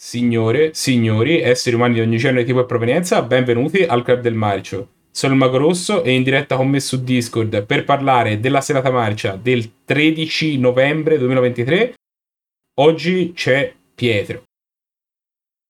Signore, signori, esseri umani di ogni genere, tipo e provenienza, benvenuti al Club del Marcio. Sono il Mago Rosso e in diretta con me su Discord per parlare della serata marcia del 13 novembre 2023. Oggi c'è Pietro.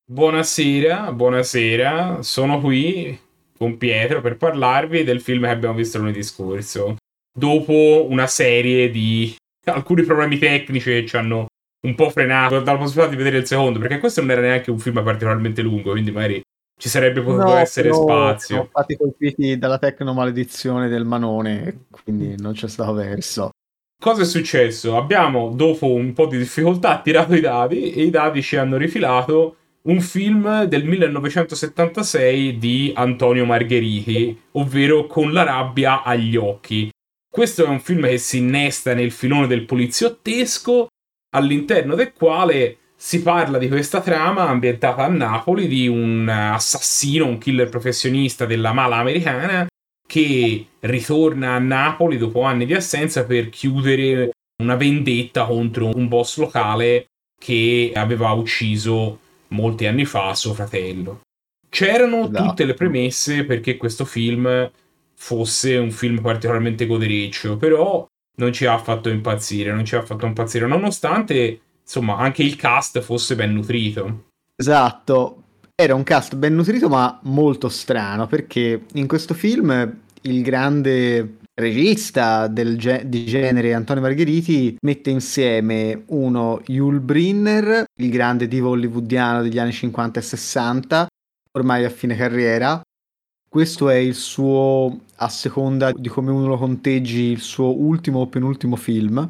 Buonasera, buonasera, sono qui con Pietro per parlarvi del film che abbiamo visto lunedì scorso. Dopo una serie di alcuni problemi tecnici che ci hanno un po' frenato dalla possibilità di vedere il secondo, perché questo non era neanche un film particolarmente lungo, quindi magari ci sarebbe potuto no, essere spazio. Siamo stati colpiti dalla tecnomaledizione del Manone, quindi non c'è stato verso. Cosa è successo? Abbiamo, dopo un po' di difficoltà, tirato i dadi e i dadi ci hanno rifilato un film del 1976 di Antonio Margheriti, ovvero Con la rabbia agli occhi. Questo è un film che si innesta nel filone del poliziottesco all'interno del quale si parla di questa trama ambientata a Napoli di un assassino, un killer professionista della mala americana che ritorna a Napoli dopo anni di assenza per chiudere una vendetta contro un boss locale che aveva ucciso molti anni fa suo fratello. C'erano no. tutte le premesse perché questo film fosse un film particolarmente godereccio, però non ci ha fatto impazzire, non ci ha fatto impazzire, nonostante insomma anche il cast fosse ben nutrito. Esatto, era un cast ben nutrito ma molto strano perché in questo film il grande regista ge- di genere Antonio Margheriti mette insieme uno Yul Brynner, il grande divo hollywoodiano degli anni 50 e 60, ormai a fine carriera, questo è il suo, a seconda di come uno lo conteggi, il suo ultimo o penultimo film,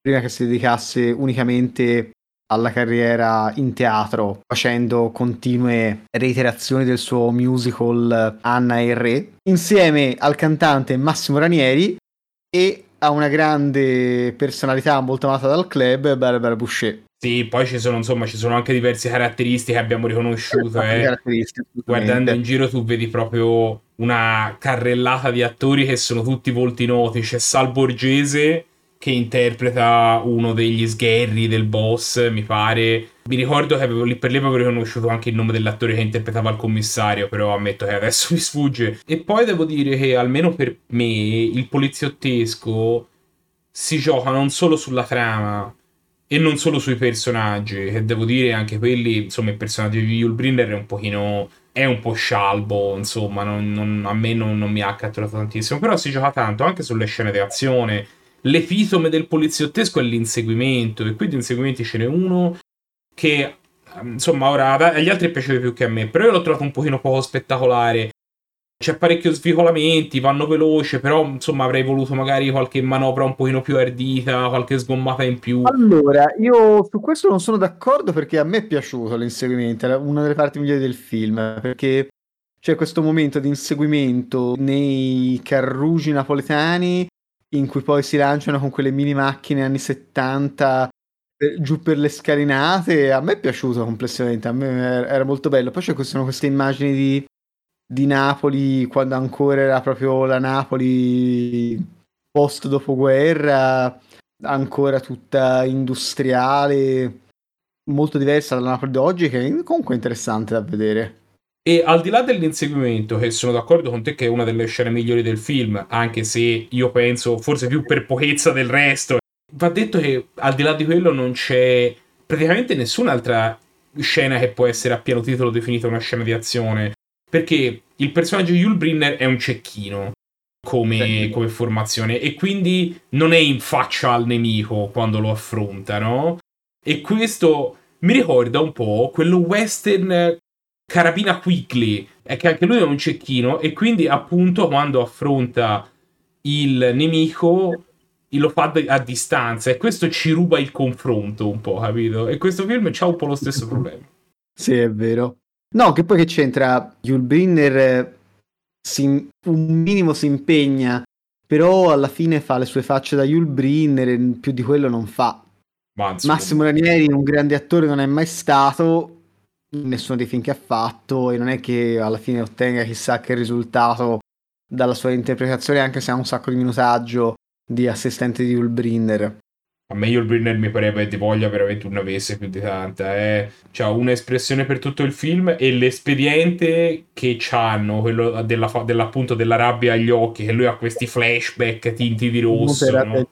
prima che si dedicasse unicamente alla carriera in teatro, facendo continue reiterazioni del suo musical Anna e il Re, insieme al cantante Massimo Ranieri e a una grande personalità molto amata dal club, Barbara Boucher. Sì, poi ci sono, insomma, ci sono anche diverse caratteristiche che abbiamo riconosciuto. Eh. Guardando in giro tu vedi proprio una carrellata di attori che sono tutti volti noti. C'è Sal Borgese che interpreta uno degli sgherri del boss, mi pare. Mi ricordo che avevo lì per lì avevo riconosciuto anche il nome dell'attore che interpretava il commissario, però ammetto che adesso mi sfugge. E poi devo dire che almeno per me il poliziottesco si gioca non solo sulla trama, e non solo sui personaggi, che devo dire anche quelli, insomma, il personaggio di Yulbrinder è un pochino è un po' scialbo, insomma, non, non, a me non, non, mi ha catturato tantissimo, però si gioca tanto anche sulle scene di azione. L'epitome del poliziottesco è l'inseguimento, e qui di inseguimenti ce n'è uno che, insomma, ora agli altri piaceva più che a me, però io l'ho trovato un pochino poco spettacolare c'è parecchio svicolamenti, vanno veloce, però insomma avrei voluto magari qualche manovra un pochino più ardita, qualche sgommata in più. Allora, io su questo non sono d'accordo perché a me è piaciuto l'inseguimento, è una delle parti migliori del film, perché c'è questo momento di inseguimento nei carrugi napoletani in cui poi si lanciano con quelle mini macchine anni 70 eh, giù per le scalinate, a me è piaciuto complessivamente, a me era molto bello. Poi ci sono queste immagini di di Napoli quando ancora era proprio la Napoli post dopoguerra, ancora tutta industriale, molto diversa dalla Napoli di oggi, che è comunque interessante da vedere. E al di là dell'inseguimento, che sono d'accordo con te che è una delle scene migliori del film, anche se io penso forse più per pochezza del resto, va detto che al di là di quello non c'è praticamente nessun'altra scena che può essere a pieno titolo definita una scena di azione. Perché il personaggio di Yul è un cecchino come, come, formazione e quindi non è in faccia al nemico quando lo affronta, no? E questo mi ricorda un po' quello western Carabina Quickly, è che anche lui è un cecchino e quindi appunto quando affronta il nemico lo fa a distanza e questo ci ruba il confronto un po', capito? E questo film c'ha un po' lo stesso problema. Sì, è vero. No, che poi che c'entra? Yul si, un minimo si impegna, però alla fine fa le sue facce da Yul e più di quello non fa. Massimo Ranieri, un grande attore, non è mai stato nessuno dei film che ha fatto e non è che alla fine ottenga chissà che risultato dalla sua interpretazione, anche se ha un sacco di minutaggio di assistente di Yul A me Yul mi pareva di voglia veramente una avesse più di tanta. Eh. C'ha un'espressione per tutto il film e l'espediente che c'hanno, quello della, dell'appunto della rabbia agli occhi, che lui ha questi flashback tinti di rosso. No?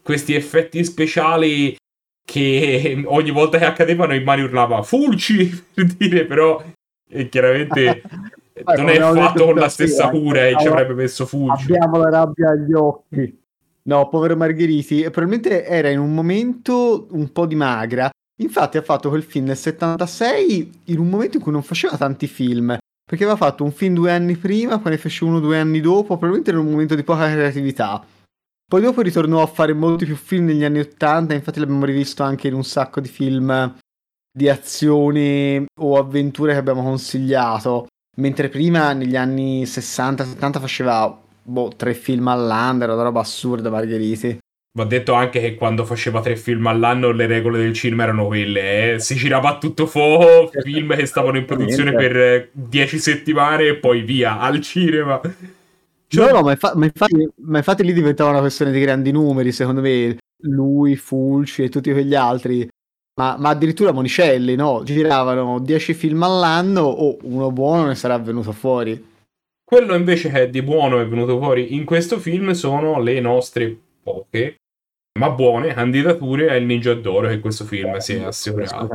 Questi effetti speciali che ogni volta che accadevano in mani urlava Fulci per dire, però e chiaramente non è fatto con la stessa cura e ci avrebbe messo Fulci. Abbiamo la rabbia agli occhi. No, povero Margheriti, probabilmente era in un momento un po' di magra. Infatti ha fatto quel film nel 76 in un momento in cui non faceva tanti film. Perché aveva fatto un film due anni prima, poi ne fece uno due anni dopo, probabilmente in un momento di poca creatività. Poi dopo ritornò a fare molti più film negli anni 80, infatti l'abbiamo rivisto anche in un sacco di film di azione o avventure che abbiamo consigliato. Mentre prima, negli anni 60-70, faceva boh, tre film all'anno, era una roba assurda, Margheriti. Va detto anche che quando faceva tre film all'anno le regole del cinema erano quelle, eh? si girava tutto fuoco, film che stavano in produzione per dieci settimane e poi via, al cinema. Cioè... No, no, ma, infa- ma, infatti, ma, infatti, lì diventava una questione di grandi numeri, secondo me, lui, Fulci e tutti quegli altri, ma, ma addirittura Monicelli, no? Giravano dieci film all'anno o uno buono ne sarà venuto fuori. Quello invece che di buono è venuto fuori in questo film sono le nostre poche, ma buone candidature al Ninja d'Oro che questo film si è assicurato.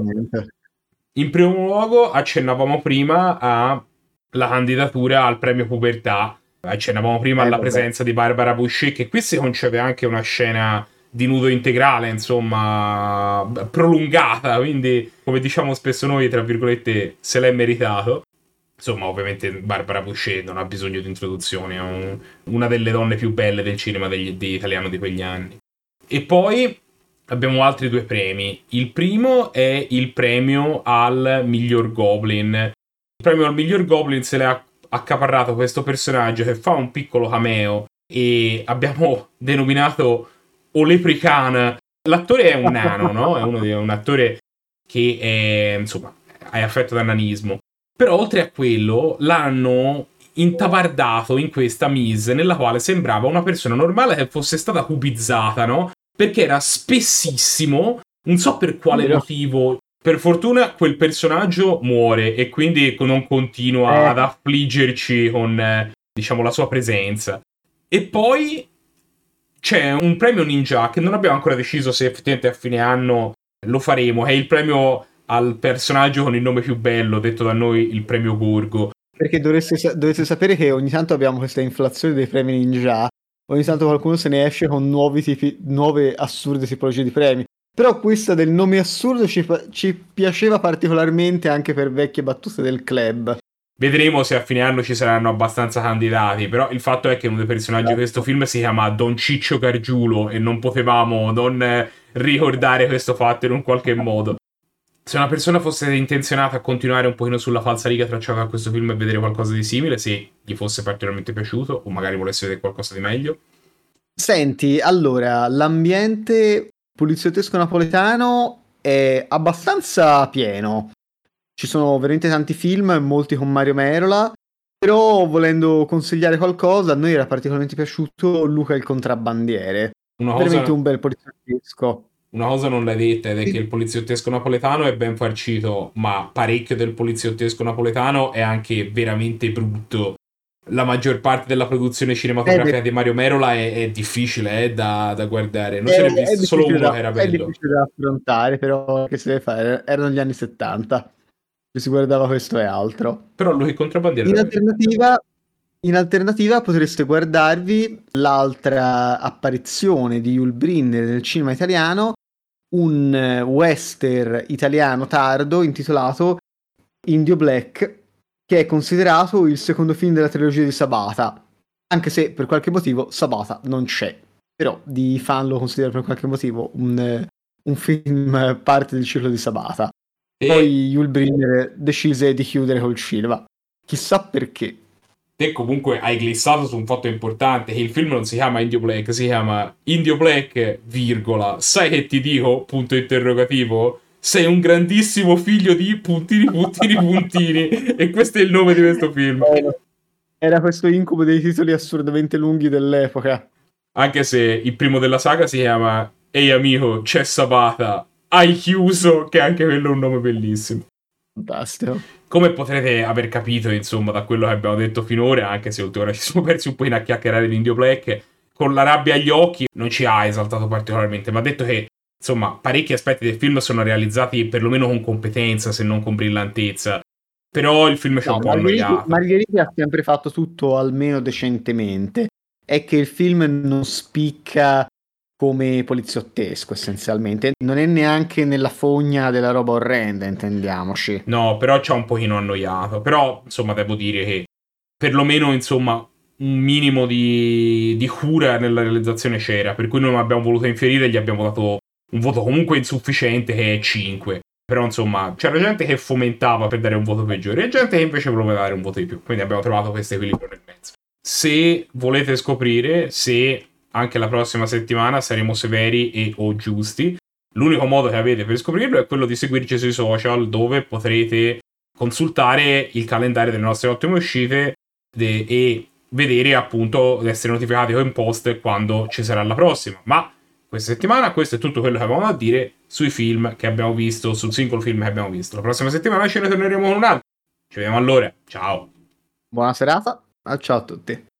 In primo luogo accennavamo prima alla candidatura al premio pubertà, accennavamo prima eh, alla vabbè. presenza di Barbara Boucher che qui si concede anche una scena di nudo integrale, insomma, prolungata, quindi come diciamo spesso noi, tra virgolette, se l'è meritato. Insomma, ovviamente Barbara Boucher non ha bisogno di introduzione, è un, una delle donne più belle del cinema degli, di italiano di quegli anni. E poi abbiamo altri due premi. Il primo è il premio al miglior Goblin. Il premio al miglior Goblin se l'ha accaparrato questo personaggio che fa un piccolo cameo e abbiamo denominato Oleprican. L'attore è un nano, no? È, uno, è un attore che è, insomma, è affetto da nanismo. Però oltre a quello l'hanno intabardato in questa mise nella quale sembrava una persona normale che fosse stata cubizzata, no? Perché era spessissimo, non so per quale motivo. Per fortuna quel personaggio muore e quindi non continua eh. ad affliggerci con, diciamo, la sua presenza. E poi c'è un premio ninja che non abbiamo ancora deciso se effettivamente a fine anno lo faremo, è il premio al personaggio con il nome più bello, detto da noi il premio Gorgo. Perché dovreste, dovete sapere che ogni tanto abbiamo questa inflazione dei premi ninja, ogni tanto qualcuno se ne esce con nuovi tipi, nuove assurde tipologie di premi. Però questa del nome assurdo ci, ci piaceva particolarmente anche per vecchie battute del club. Vedremo se a fine anno ci saranno abbastanza candidati, però il fatto è che uno dei personaggi di questo film si chiama Don Ciccio Gargiulo e non potevamo non ricordare questo fatto in un qualche modo se una persona fosse intenzionata a continuare un pochino sulla falsa riga tracciata a questo film e vedere qualcosa di simile, se gli fosse particolarmente piaciuto o magari volesse vedere qualcosa di meglio. Senti, allora, l'ambiente poliziottesco napoletano è abbastanza pieno. Ci sono veramente tanti film, molti con Mario Merola, però volendo consigliare qualcosa, a noi era particolarmente piaciuto Luca il contrabbandiere. Una cosa... Veramente un bel poliziottesco una cosa non l'hai detta ed è che il poliziottesco napoletano è ben farcito, ma parecchio del poliziottesco napoletano è anche veramente brutto. La maggior parte della produzione cinematografica eh, di Mario Merola è, è difficile eh, da, da, guardare. Non è, se ne è visto solo uno da, che era bello. È difficile da affrontare, però che si deve fare? Erano gli anni 70. Si guardava questo e altro. Però lui è contrabbandiere. In alternativa, in alternativa potreste guardarvi l'altra apparizione di Yul Brynner nel cinema italiano un eh, western italiano tardo intitolato Indio Black, che è considerato il secondo film della trilogia di Sabata, anche se per qualche motivo Sabata non c'è. Però di fan lo considero per qualche motivo un, eh, un film parte del ciclo di Sabata. E... Poi Yul Brynner decise di chiudere col cinema. Chissà perché te comunque hai glissato su un fatto importante che il film non si chiama Indio Black, si chiama Indio Black, virgola, sai che ti dico, punto interrogativo? Sei un grandissimo figlio di puntini, puntini, puntini. e questo è il nome di questo film. Era questo incubo dei titoli assurdamente lunghi dell'epoca. Anche se il primo della saga si chiama Ehi amico, c'è Sabata, hai chiuso, che anche quello è un nome bellissimo. Fantastico. Come potrete aver capito, insomma, da quello che abbiamo detto finora, anche se ultimamente ci siamo persi un po' in a chiacchierare di Indio Black, con la rabbia agli occhi non ci ha esaltato particolarmente, ma ha detto che, insomma, parecchi aspetti del film sono realizzati perlomeno con competenza, se non con brillantezza. Però il film c'è no, un po' annoiato. Margheriti ha sempre fatto tutto almeno decentemente. È che il film non spicca come poliziottesco essenzialmente. Non è neanche nella fogna della roba orrenda, intendiamoci. No, però ci ha un pochino annoiato. Però, insomma, devo dire che perlomeno, insomma, un minimo di, di cura nella realizzazione c'era, per cui non abbiamo voluto infierire, gli abbiamo dato un voto comunque insufficiente che è 5. Però insomma, c'era gente che fomentava per dare un voto peggiore e gente che invece voleva dare un voto di più. Quindi abbiamo trovato questo equilibrio nel mezzo. Se volete scoprire se anche la prossima settimana saremo severi e o giusti. L'unico modo che avete per scoprirlo è quello di seguirci sui social dove potrete consultare il calendario delle nostre ottime uscite de- e vedere appunto essere notificati con post quando ci sarà la prossima. Ma questa settimana questo è tutto quello che avevamo da dire sui film che abbiamo visto, sul singolo film che abbiamo visto. La prossima settimana ce ne torneremo con un altro. Ci vediamo allora. Ciao. Buona serata. Ciao a tutti.